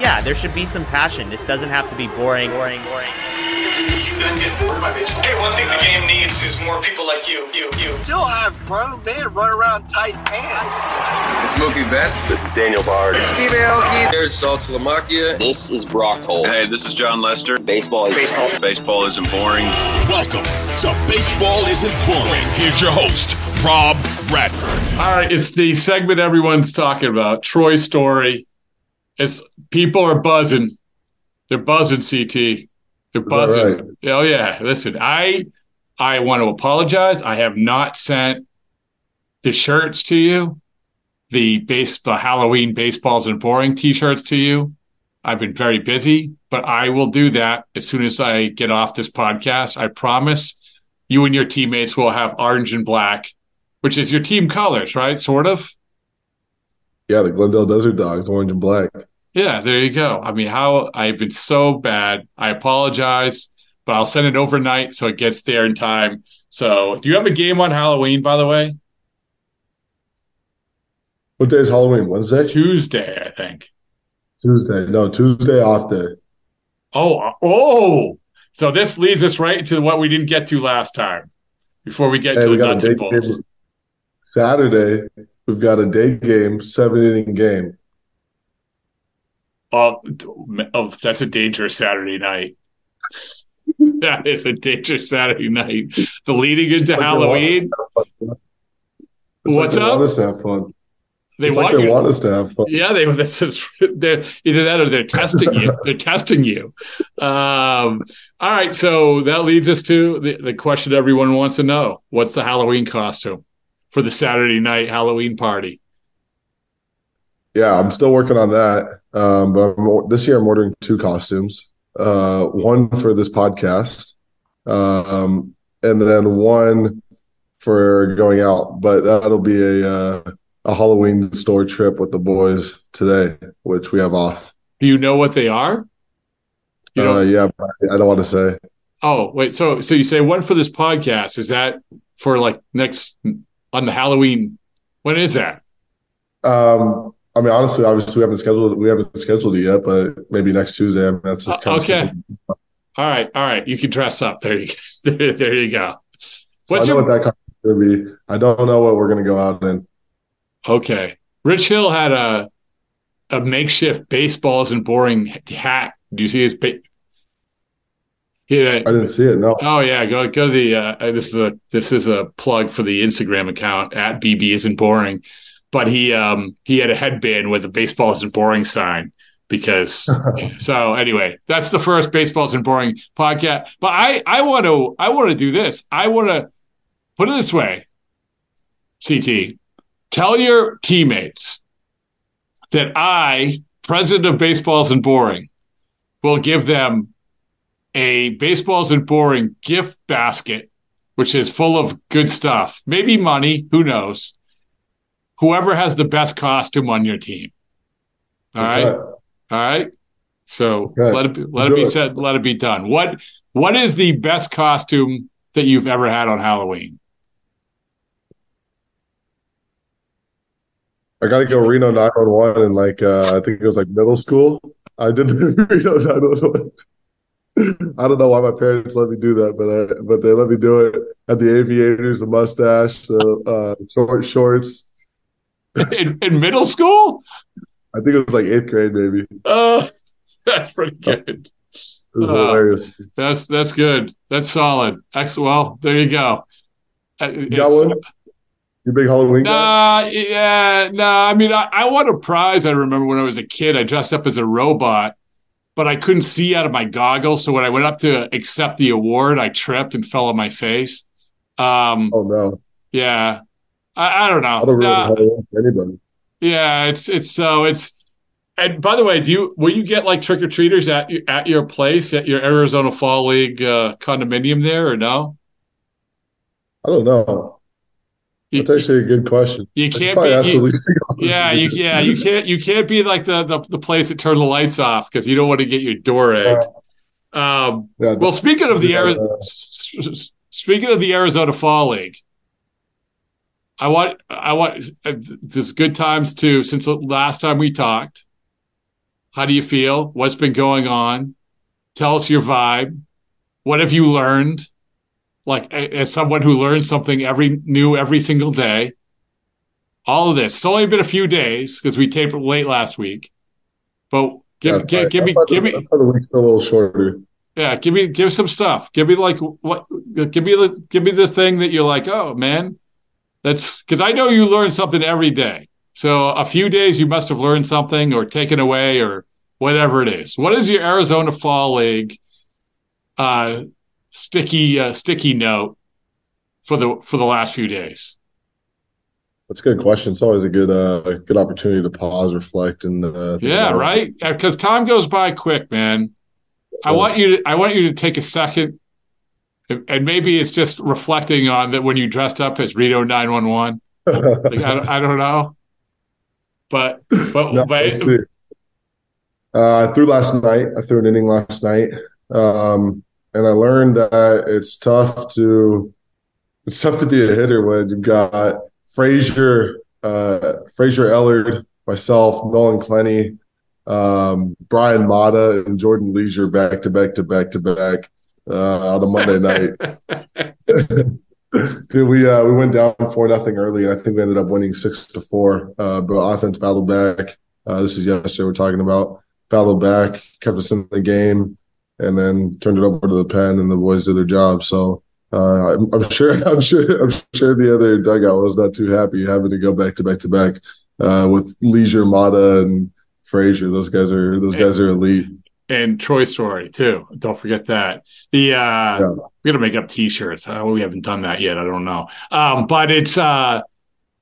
Yeah, there should be some passion. This doesn't have to be boring, boring, boring. Hey, one thing the game needs is more people like you, you, you. Still have grown men run around tight pants. It's Mookie Betts. This is Daniel Bard. It's Steve Aoki. There's Saltalamacchia. This is Brock Holt. Hey, this is Jon Lester. Baseball is Baseball. Baseball isn't boring. Welcome to Baseball Isn't Boring. Here's your host, Rob Bradford. All right, it's the segment everyone's talking about. Troye Story. It's people are buzzing. They're buzzing, CT. They're buzzing. right? Oh yeah. Listen, I I want to apologize. I have not sent the shirts to you, the base the Halloween Baseball Isn't Boring t-shirts to you. I've been very busy, but I will do that as soon as I get off this podcast. I promise you and your teammates will have orange and black, which is your team colors, right? Sort of. Yeah, the Glendale Desert Dogs, orange and black. Yeah, there you go. I mean, how I've been so bad. I apologize, but I'll send it overnight so it gets there in time. So, do you have a game on Halloween, by the way? What day is Halloween? Wednesday? Tuesday, I think. Tuesday. No, Tuesday off day. Oh, oh. So this leads us right to what we didn't get to last time. Before we get Hey, to we the nuts and bolts. Saturday, we've got a day game, seven inning game. Oh, oh, that's a dangerous Saturday night. that is a dangerous Saturday night. The leading into Like Halloween. want us to have fun. It's What's like they up? want us to have fun. They it's want like they you. want us to have fun. Yeah, they they're either that or they're testing you. They're testing you. Um, all right, so that leads us to the, the question everyone wants to know: What's the Halloween costume for the Saturday night Halloween party? Yeah, I'm still working on that. Um, but I'm, this year I'm ordering two costumes. Uh, one for this podcast, um, and then one for going out. But that'll be a uh, a Halloween store trip with the boys today, which we have off. Do you know what they are? You Uh, yeah, but I don't want to say. oh wait, so so you say one for this podcast? Is that for like next on the Halloween? When is that? Um, I mean, honestly, obviously we haven't scheduled we haven't scheduled it yet, but maybe next Tuesday. I mean, that's Uh, okay. All right, all right, you can dress up. There you go. there you go. So What's I know your what that going to be. I don't know what we're going to go out in. Okay. Rich Hill had a a makeshift Baseball Isn't Boring hat. Do you see his? Ba- he had a- I didn't see it. No. oh yeah, go go to the. Uh, this is a this is a plug for the Instagram account at BB isn't boring, but he um he had a headband with a Baseball Isn't Boring sign because so anyway that's the first Baseball Isn't Boring podcast. But I I want to I want to do this. I want to put it this way. CT, tell your teammates that I, president of Baseball Isn't Boring, will give them a Baseball Isn't Boring gift basket, which is full of good stuff, maybe money, who knows. Whoever has the best costume on your team. All right, Okay. all right. So Okay. let it be, let it be said. Let it be done. What what is the best costume that you've ever had on Halloween? I got to go Reno 911 in like uh, I think it was like middle school. I did the Reno 911. I don't know why my parents let me do that, but I, but they let me do it. Had the aviators, the mustache, the uh, short shorts. In, in middle school? I think it was like eighth grade, maybe. Uh, that's pretty good. was Uh, hilarious. That's that's good. That's solid. Excellent. Well, there you go. You got one? You big Halloween guy? Nah, yeah, nah. I mean, I, I won a prize. I remember when I was a kid. I dressed up as a robot, but I couldn't see out of my goggles. So when I went up to accept the award, I tripped and fell on my face. Um, Oh no! yeah, I, I don't know. I don't really Nah, anybody. yeah, it's it's so it's. And by the way, do you will you get like trick or treaters at your- at your place at your Arizona Fall League uh, condominium there or no? I don't know. You, That's actually a good question. you can't be- you- Yeah, you yeah you can't you can't be like the the, the place that turned the lights off because you don't want to get your door egged. Um, Yeah, well, speaking of the. Ari- speaking of the Arizona Fall League, I want I want uh, this good times too. Since the last time we talked, how do you feel? What's been going on? Tell us your vibe. What have you learned? Like as someone who learns something every new every single day. All of this. It's only been a few days because we taped late last week. But give That's give, give me the- give me the week's a little shorter. yeah, give me give some stuff. Give me like what give me the give me the thing that you're like, oh man, that's because I know you learn something every day. So a few days you must have learned something or taken away or whatever it is. What is your Arizona Fall League uh, sticky uh, sticky note for the for the last few days? That's a good question. It's always a good uh good opportunity to pause, reflect, and uh, Yeah, right. Because time goes by quick, man. I want you to I want you to take a second, and maybe it's just reflecting on that when you dressed up as one one. Like I, don't- I don't know, but but, No, but. Uh, I threw last night. I threw an inning last night, um, and I learned that it's tough to it's tough to be a hitter when you've got Fraser, uh, Fraser Ellard, myself, Nolan Clenny, um, Bryan Mata, and Jordan Leasure back to back to back to back uh, on a Monday night. Dude, we uh, we went down four nothing early, and I think we ended up winning six to four. Uh, but offense battled back. Uh, this is yesterday we're talking about. Battled back, kept us in the game, and then turned it over to the pen, and the boys did their job. So uh, I'm, I'm sure, I'm sure, I'm sure the other dugout was not too happy having to go back to back to back uh, with Leasure, Mata, and Fraser. Those guys are those guys are elite. And Troye Story too. Don't forget that. The uh Yeah. we gotta make up t-shirts. Uh, we haven't done that yet. I don't know. Um, but it's uh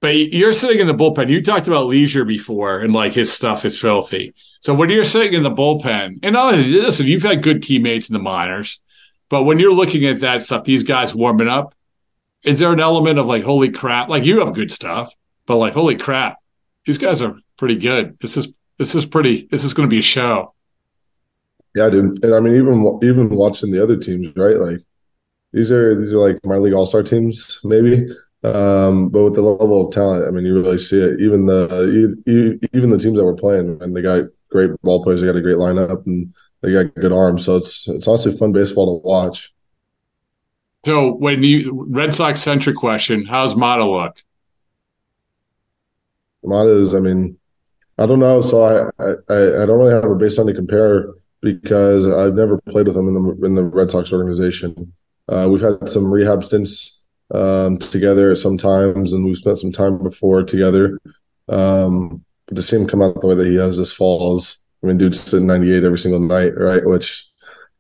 but you're sitting in the bullpen. You talked about Leasure before and like his stuff is filthy. So when you're sitting in the bullpen, and only listen, you've had good teammates in the minors, but when you're looking at that stuff, these guys warming up, is there an element of like, holy crap, like you have good stuff, but like, holy crap, these guys are pretty good. This is this is pretty this is gonna be a show. Yeah, dude. And I mean, even even watching the other teams, right? Like these are these are like minor league all star teams, maybe. Um, but with the level of talent, I mean, you really see it. Even the even the teams that we're playing, and they got great ball players. They got a great lineup, and they got good arms. So it's it's honestly fun baseball to watch. So when you Red Sox centric question, how's Mata look? Mata is, I mean, I don't know. So I I, I don't really have a baseline to compare because I've never played with him in the in the Red Sox organization. Uh, we've had some rehab stints um, together sometimes, and we've spent some time before together. Um, but to see him come out the way that he has this fall is, I mean, dude's sitting 98 every single night, right? Which,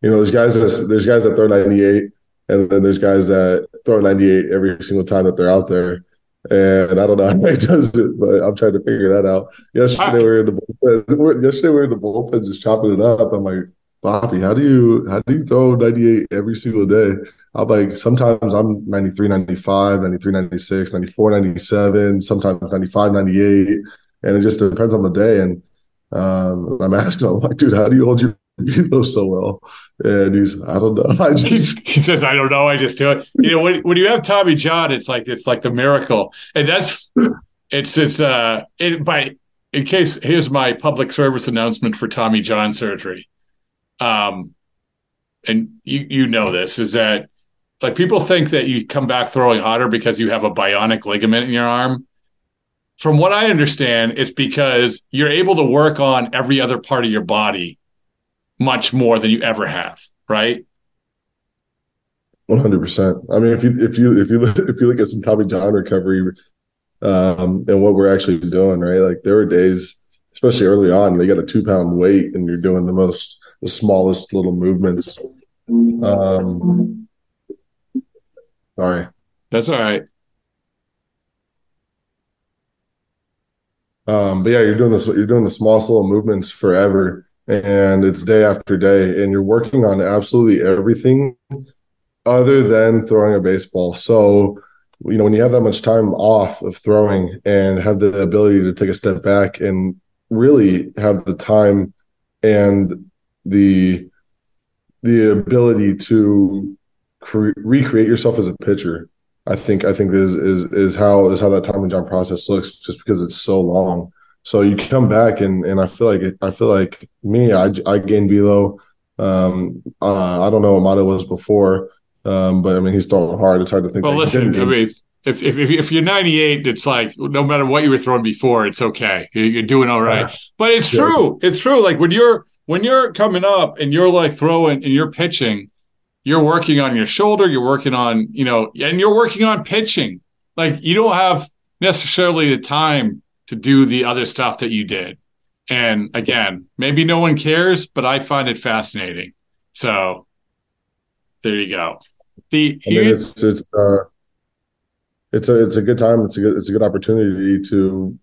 you know, there's guys that there's guys that throw 98, and then there's guys that throw 98 every single time that they're out there. And I don't know how he does it, but I'm trying to figure that out. Yesterday we were in the bullpen. Yesterday we were in the bullpen just chopping it up. I'm like, Bobby, how do you how do you throw 98 every single day? I'm like, sometimes I'm 93, 95, 93, 96, 94, 97, sometimes 95, 98. And it just depends on the day. And um, I'm asking I'm like, dude, how do you hold your velo so well? And he's, I don't know. I just he says, I don't know. I just do it. You know, when when you have Tommy John, it's like it's like the miracle, and that's it's it's uh it by in case here's my public service announcement for Tommy John surgery. Um, and you you know this is that like people think that you come back throwing harder because you have a bionic ligament in your arm. From what I understand, it's because you're able to work on every other part of your body much more than you ever have, right? One hundred percent. I mean, if you if you if you look, if you look at some Tommy John recovery, um, and what we're actually doing, right? Like there were days, especially early on, you got a two pound weight and you're doing the most the smallest little movements. Um, sorry, that's all right. Um, but yeah, you're doing this. You're doing the smallest little movements forever, and it's day after day, and you're working on absolutely everything other than throwing a baseball. So, you know, when you have that much time off of throwing and have the ability to take a step back and really have the time and the the ability to cre- recreate yourself as a pitcher i think i think is is is how is how that tommy john process looks just because it's so long so you come back and and i feel like i feel like me i i gained velo um uh, i don't know what Mata was before um but i mean he's throwing hard it's hard to think well listen i mean if, if if you're 98, it's like no matter what you were throwing before, it's okay. You're doing all right. But it's yeah. true. It's true. Like when you're when you're coming up and you're like throwing and you're pitching, you're working on your shoulder, you're working on, you know, and you're working on pitching. Like you don't have necessarily the time to do the other stuff that you did. And again, maybe no one cares, but I find it fascinating. So there you go. The I mean, it's it's uh, it's a it's a good time. It's a good it's a good opportunity to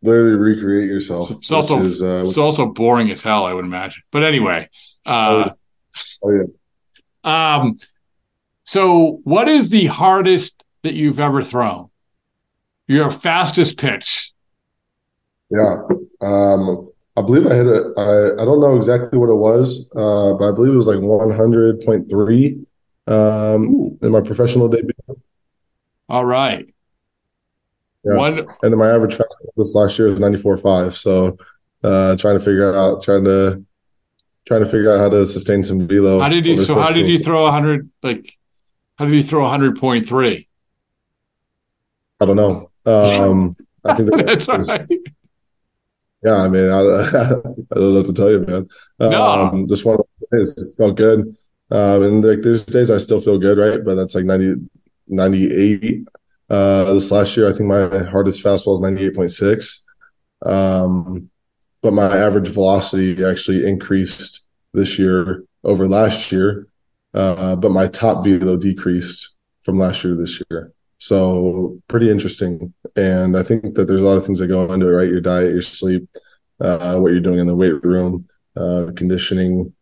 literally recreate yourself. It's also is, uh, it's also boring as hell, I would imagine. But anyway, uh, oh, oh yeah. Um, so what is the hardest that you've ever thrown? Your fastest pitch? Yeah, um, I believe I hit it. I I don't know exactly what it was, uh, but I believe it was like one hundred point three um, in my professional debut. All right. Yeah. One, and then my average fastball this last year was 94.5. So uh, trying to figure out, trying to trying to figure out how to sustain some velo. How did you? So how did you throw 100? Like, how did you throw 100.3? I don't know. Um, I think that that's was, right. Yeah, I mean, I, I, don't know what to tell you, man. Um, no. Just one of days, it felt good. Um, and like, there's days I still feel good, right? But that's like 90, 98 uh, this last year, I think my hardest fastball is 98.6. Um, but my average velocity actually increased this year over last year. Uh, but my top velo decreased from last year to this year. So pretty interesting. And I think that there's a lot of things that go into it, right? Your diet, your sleep, uh, what you're doing in the weight room, uh, conditioning,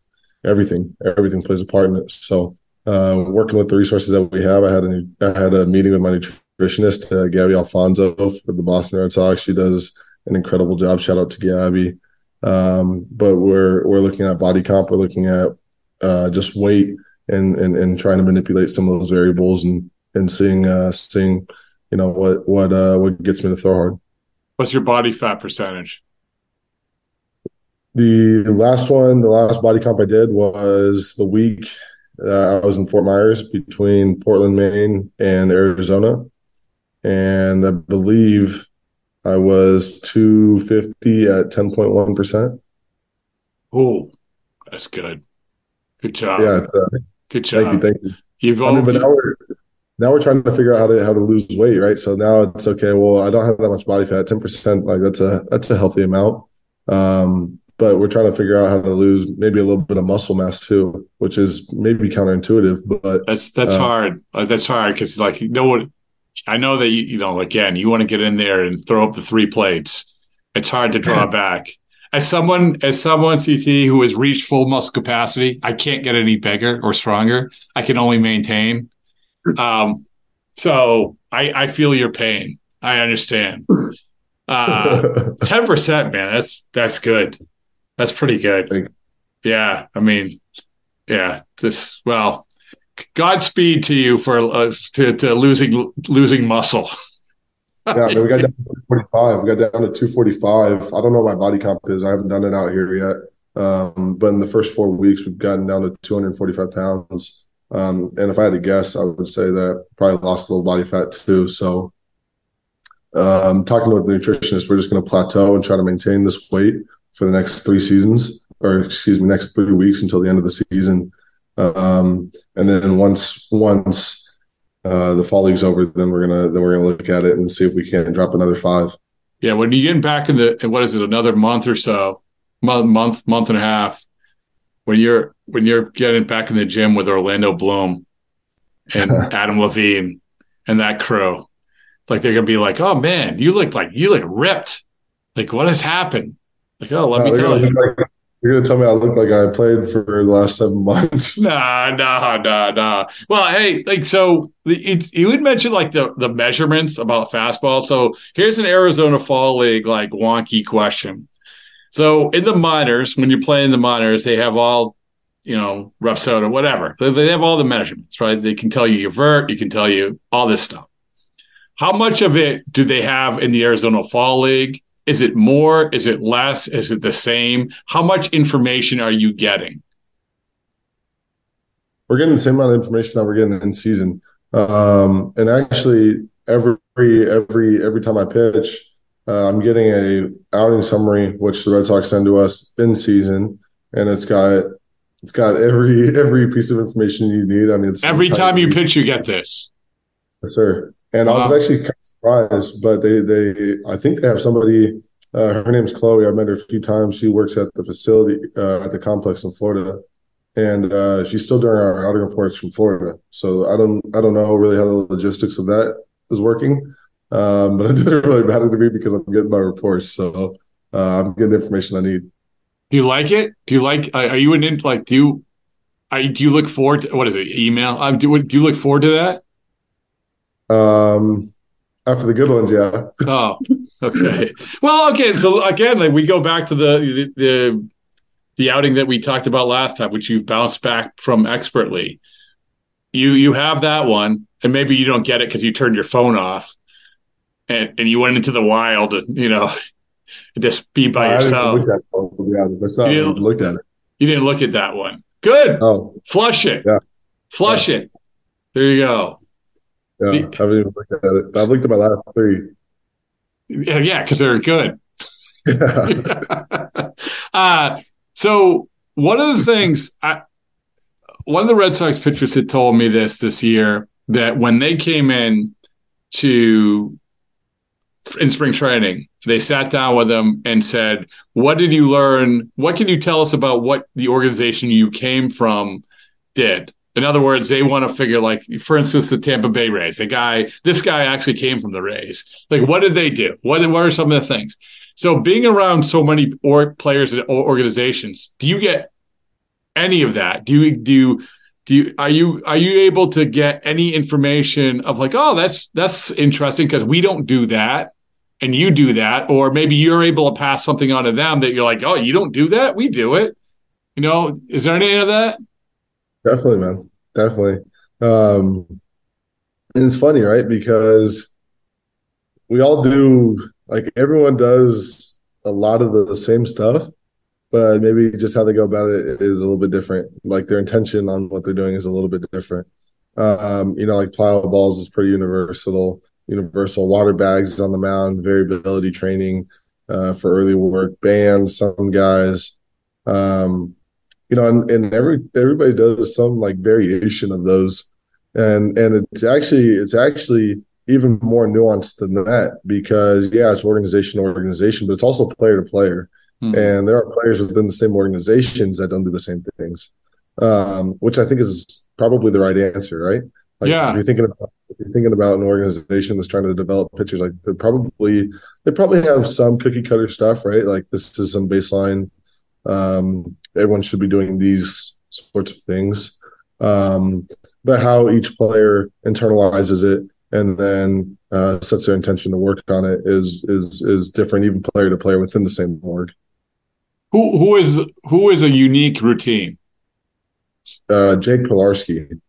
everything, everything plays a part in it. So, uh, working with the resources that we have, I had a, I had a meeting with my nutritionist, uh, Gabby Alfonso for the Boston Red Sox. She does an incredible job. Shout out to Gabby. Um, but we're we're looking at body comp. We're looking at uh, just weight and, and and trying to manipulate some of those variables and and seeing uh, seeing you know what what uh, what gets me to throw hard. What's your body fat percentage? The last one, the last body comp I did was the week uh, I was in Fort Myers between Portland, Maine, and Arizona and I believe I was 250 at 10.1%. Oh, that's good. Good job. Yeah, it's, uh, good job. Thank you. Thank you. You've I mean, but now we're now we're trying to figure out how to how to lose weight, right? So now it's okay. Well, I don't have that much body fat, ten percent. Like that's a that's a healthy amount. Um, but we're trying to figure out how to lose maybe a little bit of muscle mass too, which is maybe counterintuitive. But that's that's uh, hard. That's hard because like no one I know that you, you know again you want to get in there and throw up the three plates. It's hard to draw back. as someone as someone CT who has reached full muscle capacity, I can't get any bigger or stronger. I can only maintain. Um, so I, I feel your pain. I understand. Uh, ten percent, man. That's that's good. That's pretty good. Yeah, I mean, yeah. This well, Godspeed to you for uh, to, to losing losing muscle. yeah, I mean, we got down to 45. We got down to 245. I don't know what my body comp is. I haven't done it out here yet. Um, but in the first four weeks, we've gotten down to 245 pounds. Um, and if I had to guess, I would say that probably lost a little body fat too. So, um, talking with the nutritionist, we're just going to plateau and try to maintain this weight for the next three seasons, or excuse me, next three weeks until the end of the season. Um, and then once once uh, the fall league's over, then we're gonna then we're gonna look at it and see if we can drop another five. Yeah, when you get back in the what is it, another month or so, month month month and a half, when you're when you're getting back in the gym with Orlando Bloom and Adam Levine and that crew, like they're gonna be like, oh man, you look like you look ripped. Like what has happened? Like oh, let me tell you. Like, you're gonna tell me I look like I played for the last seven months? Nah, nah, nah, nah. Well, hey, like so, it, you would mention like the the measurements about fastball. So here's an Arizona Fall League like wonky question. So in the minors, when you're playing the minors, they have all, you know, Rapsodo, whatever. They, they have all the measurements, right? They can tell you your vert, you can tell you all this stuff. How much of it do they have in the Arizona Fall League? Is it more? Is it less? Is it the same? How much information are you getting? We're getting the same amount of information that we're getting in season. Um, and actually, every every every time I pitch, uh, I'm getting a outing summary, which the Red Sox send to us in season, and it's got it's got every every piece of information you need. I mean, every time you pitch, you get this. Yes, sir. And wow. I was actually kind of surprised, but they they I think they have somebody. Uh, her name's Chloe. I've met her a few times. She works at the facility uh, at the complex in Florida, and uh, she's still doing our outing reports from Florida. So I don't I don't know really how the logistics of that is working, um, but it didn't really matter to me because I'm getting my reports. So uh, I'm getting the information I need. Do you like it? Do you like? Are you an like? Do you? I do you look forward to what is it? Email? Um, do, do you look forward to that? Um, after the good ones, yeah. oh, okay. Well, okay. So again, like we go back to the, the the the outing that we talked about last time, which you've bounced back from expertly. You you have that one, and maybe you don't get it because you turned your phone off, and and you went into the wild, and you know, just be by yourself. you didn't, look at it. You didn't look at that one. Good. Oh, flush it. Yeah. Flush yeah. it. There you go. Yeah, the, I haven't even looked at it. I've looked at my last three. Yeah, because they're good. Yeah. uh, so one of the things, I, one of the Red Sox pitchers had told me this this year that when they came in to in spring training, they sat down with them and said, "What did you learn? What can you tell us about what the organization you came from did?" In other words, they want to figure like, for instance, the Tampa Bay Rays. The guy, this guy actually came from the Rays. Like, what did they do? What, what are some of the things? So, being around so many or players and organizations, do you get any of that? Do you do you do you are you are you able to get any information of like, oh, that's that's interesting because we don't do that and you do that, or maybe you're able to pass something on to them that you're like, oh, you don't do that, we do it. You know, is there any of that? Definitely, man. Definitely. Um, and it's funny, right? Because we all do, like, everyone does a lot of the, same stuff, but maybe just how they go about it is a little bit different. Like, their intention on what they're doing is a little bit different. Um, you know, like plyo balls is pretty universal. Universal water bags on the mound, variability training uh, for early work, bands, some guys. Um, you know, and, and every everybody does some like variation of those, and and it's actually it's actually even more nuanced than that because yeah, it's organization to organization, but it's also player to player, hmm. and there are players within the same organizations that don't do the same things, um, which I think is probably the right answer, right? Like Yeah. if you're thinking about if you're thinking about an organization that's trying to develop pitchers, like they probably they probably have some cookie cutter stuff, right? Like this is some baseline. Um, everyone should be doing these sorts of things. Um, but how each player internalizes it and then uh, sets their intention to work on it is is is different, even player to player within the same org. Who who is who is a unique routine? Uh, Jake Pilarski,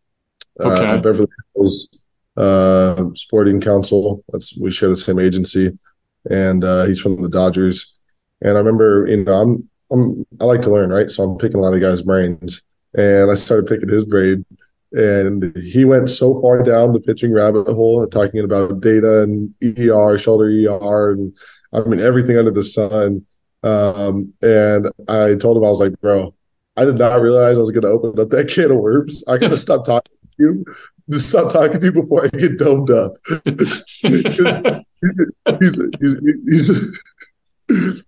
Okay. uh, Beverly Hills uh, Sports Council. That's we share the same agency, and uh, he's from the Dodgers. And I remember, you know, I'm I'm I like to learn, right? So I'm picking a lot of guys' brains, and I started picking his brain. And he went so far down the pitching rabbit hole, talking about data and ER, shoulder ER, and I mean everything under the sun. Um, and I told him I was like, bro, I did not realize I was going to open up that can of worms. I got to stop talking you. Just stop talking to you before I get domed up. he's, he's, he's,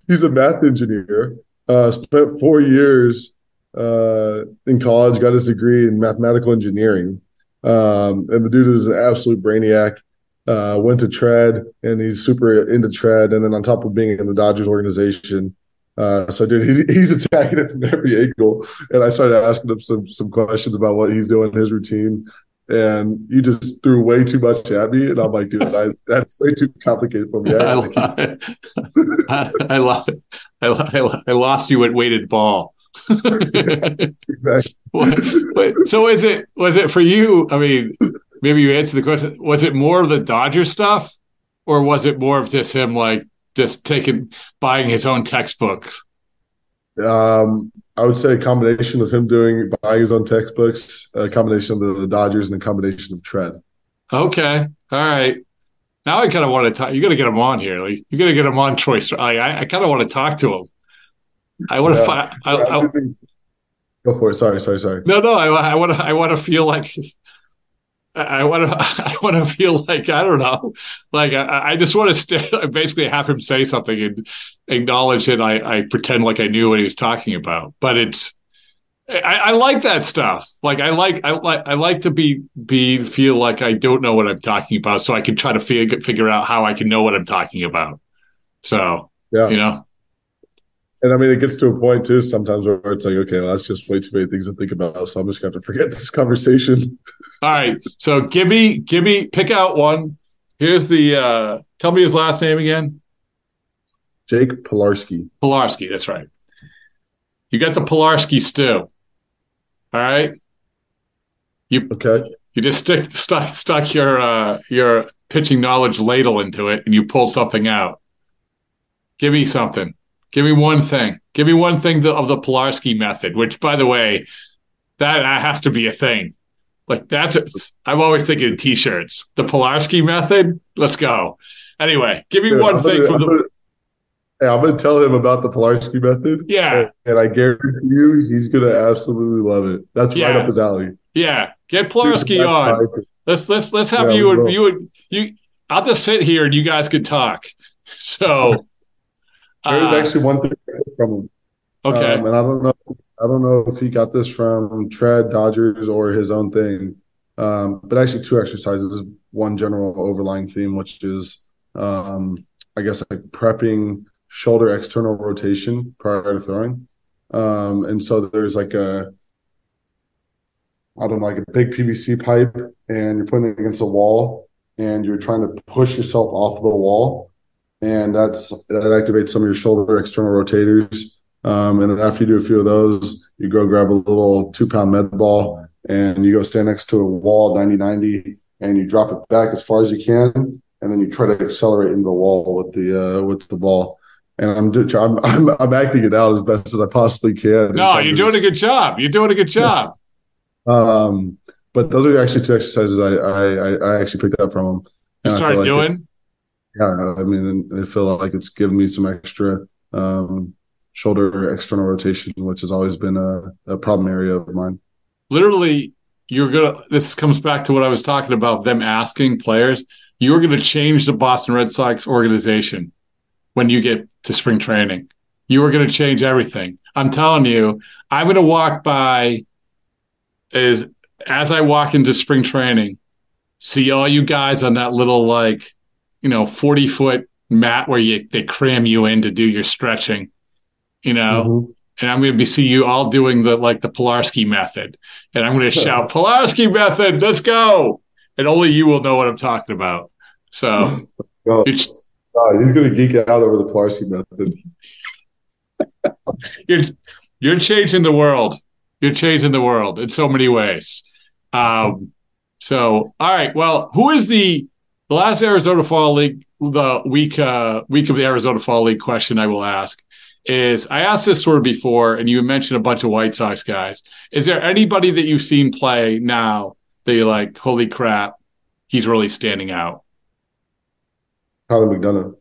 he's a math engineer. Uh, spent four years uh, in college, got his degree in mathematical engineering. Um, and the dude is an absolute brainiac. Uh, went to Tread, and he's super into Tread. And then on top of being in the Dodgers organization, uh, so dude, he's, he's attacking it from every angle. And I started asking him some some questions about what he's doing, his routine, and you just threw way too much at me. And I'm like, dude, I, that's way too complicated for me. I, I, I, I, lo- I, I lost you at weighted ball. exactly. What- wait, so is it was it for you? I mean, maybe you answered the question. Was it more of the Dodger stuff, or was it more of just him like just taking buying his own textbooks? Um, I would say a combination of him doing buying his own textbooks, a combination of the, the Dodgers, and a combination of Tread. Okay, all right. Now I kind of want to talk. You got to get him on here. Like you got to get him on choice. I I, I kind of want to talk to him. I want to Yeah. find. I, I, Go for it. Sorry, sorry, sorry. No, no, I, I want to. I want to feel like. I want to. I want to feel like I don't know. Like I, I just want to stay, basically have him say something and acknowledge it. I, I pretend like I knew what he was talking about, but it's. I, I like that stuff. Like I like I like I like to be be feel like I don't know what I'm talking about, so I can try to figure figure out how I can know what I'm talking about. So Yeah. you know, And I mean, it gets to a point too sometimes where it's like, okay, well, that's just way too many things to think about. So I'm just going to forget this conversation. All right. So Gibby, Gibby, pick out one. Here's the uh tell me his last name again. Jake Pilarski. Pilarski, that's right. You got the Pilarski stew. All right. You Okay. you just stick stuck stuck your uh your pitching knowledge ladle into it and you pull something out. Give me something. Give me one thing. Give me one thing of the Pilarski method, which by the way, that has to be a thing. Like that's I'm always thinking t-shirts. The Pilarski method. Let's go. Anyway, give me Dude, one I'm thing gonna- from I'm the gonna- yeah, I'm going to tell him about the Pilarski method. Yeah. And, and I guarantee you, he's going to absolutely love it. That's right up his alley. Yeah, get Pilarski That's on. Let's let's let's have Yeah, you and you and you. I'll just sit here and you guys can talk. So There's uh, actually one thing from him. okay. Um, and I don't know, I don't know if he got this from Tread Dodgers or his own thing. Um, but actually, two exercises. One general overlying theme, which is, um, I guess, like prepping shoulder external rotation prior to throwing. Um, and so there's like a, I don't know, like a big PVC pipe, and you're putting it against a wall, and you're trying to push yourself off the wall, and that's that activates some of your shoulder external rotators. Um, and then after you do a few of those, you go grab a little two pound med ball and you go stand next to a wall 90 90 and you drop it back as far as you can. And then you try to accelerate into the wall with the, uh, with the ball. And I'm, I'm, I'm, I'm acting it out as best as I possibly can. no, you're doing a good job. You're doing a good job. Um, but those are actually two exercises I, I, I- actually picked up from him. You started like it- doing. Yeah, I mean, I feel like it's given me some extra um, shoulder external rotation, which has always been a, a problem area of mine. literally you're gonna this comes back to what i was talking about them asking players you're gonna change the boston red sox organization when you get to spring training. You are gonna change everything. I'm telling you i'm gonna walk by as as i walk into spring training see all you guys on that little like, you know, 40 foot mat where you they cram you in to do your stretching, you know. Mm-hmm. And I'm going to be see you all doing the like the Pilarski method, and I'm going to shout Pilarski method, let's go, and only you will know what I'm talking about. So, oh, he's going to geek out over the Pilarski method. you're you're changing the world. You're changing the world in so many ways. Um, so, all right. Well, who is the the last Arizona Fall League the week uh, week of the Arizona Fall League question I will ask is I asked this sort of before, and you mentioned a bunch of White Sox guys. Is there anybody that you've seen play now that you're like, holy crap, he's really standing out? Tyler McDonough.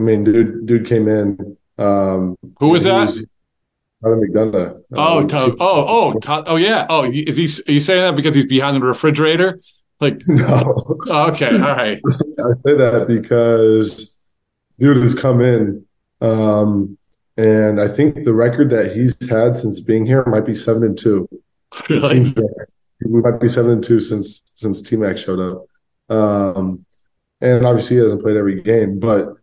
I mean, dude, dude came in. Um, Who was that? Was, Tyler McDonough. Oh, oh, oh, oh, oh, yeah. Oh, is he? Are you saying that because he's behind the refrigerator? Like, no. Oh, okay, all right. I say that because dude has come in, um, and I think the record that he's had since being here might be seven and two. Really? We might be seven and two since since T Mac showed up. Um, and obviously he hasn't played every game, but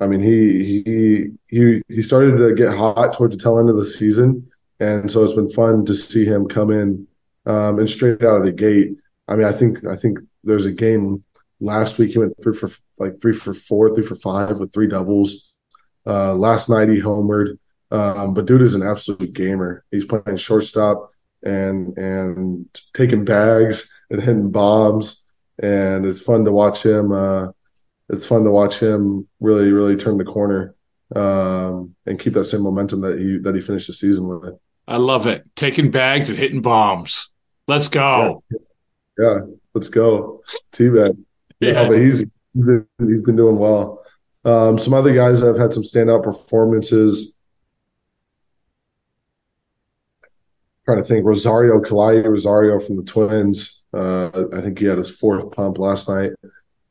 I mean he he he he started to get hot towards the tail end of the season, and so it's been fun to see him come in um, and straight out of the gate. I mean, I think I think there's a game last week he went three for like three for four, three for five with three doubles. Uh, last night he homered, um, but dude is an absolute gamer. He's playing shortstop and and taking bags and hitting bombs and it's fun to watch him. Uh, it's fun to watch him really, really turn the corner um, and keep that same momentum that he that he finished the season with. I love it. Taking bags and hitting bombs. Let's go. Yeah, yeah let's go. T-bag. yeah, yeah, but he's he's been, doing well. Um, some other guys have had some standout performances. trying to think Rosario Kala'i Rosario from the Twins uh, I think he had his fourth pump last night.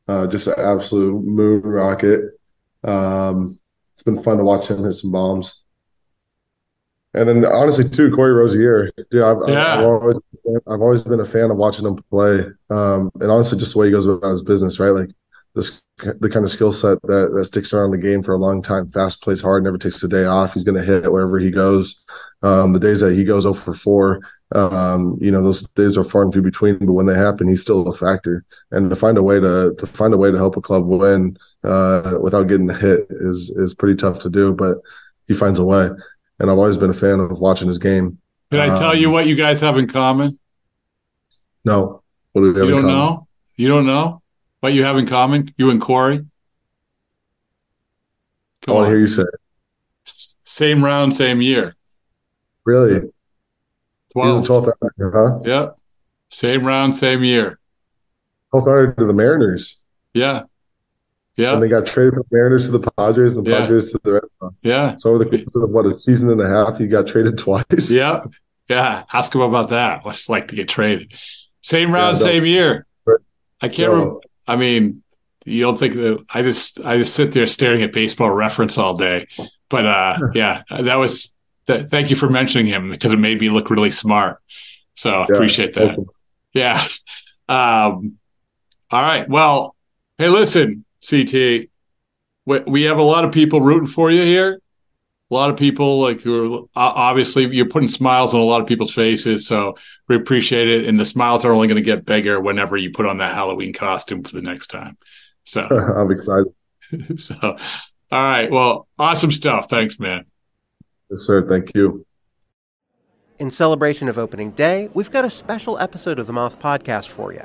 Uh, just an absolute moon rocket. Um, it's been fun to watch him hit some bombs. And then honestly, too, Corey Rosier. Dude, I've, yeah. I've, always, I've always been a fan of watching him play. Um, and honestly, just the way he goes about his business, right? Like this, the kind of skill set that, that sticks around the game for a long time. Fast, plays hard, never takes a day off. He's going to hit wherever he goes. Um, the days that he goes over 4, um, you know, those days are far and few between, but when they happen, he's still a factor. And to find a way to to find a way to help a club win uh, without getting hit is is pretty tough to do. But he finds a way, and I've always been a fan of watching his game. Can I tell um, you what you guys have in common? No, what do we have you don't know. You don't know what you have in common. You and Corey. Come I want to hear you say. It. Same round, same year. Really? 12. 12th huh? Yep. Same round, same year. 12th rounder to the Mariners. Yeah. Yeah. And they got traded from the Mariners to the Padres and the yeah. Padres to the Red Sox. Yeah. So over the course of what a season and a half, you got traded twice. Yeah. Yeah. Ask him about that. What's it like to get traded? Same round, yeah, same year. I can't remember. I mean, you don't think that I just I just sit there staring at baseball reference all day. But uh yeah, that was th- thank you for mentioning him because it made me look really smart. So I yeah, appreciate that. Yeah. Um, all right. Well, hey, listen, CT, we, we have a lot of people rooting for you here. A lot of people like who are obviously you're putting smiles on a lot of people's faces. So we appreciate it. And the smiles are only going to get bigger whenever you put on that Halloween costume for the next time. So I'm excited. so, all right. Well, awesome stuff. Thanks, man. Yes, sir. Thank you. In celebration of opening day, we've got a special episode of the Moth Podcast for you.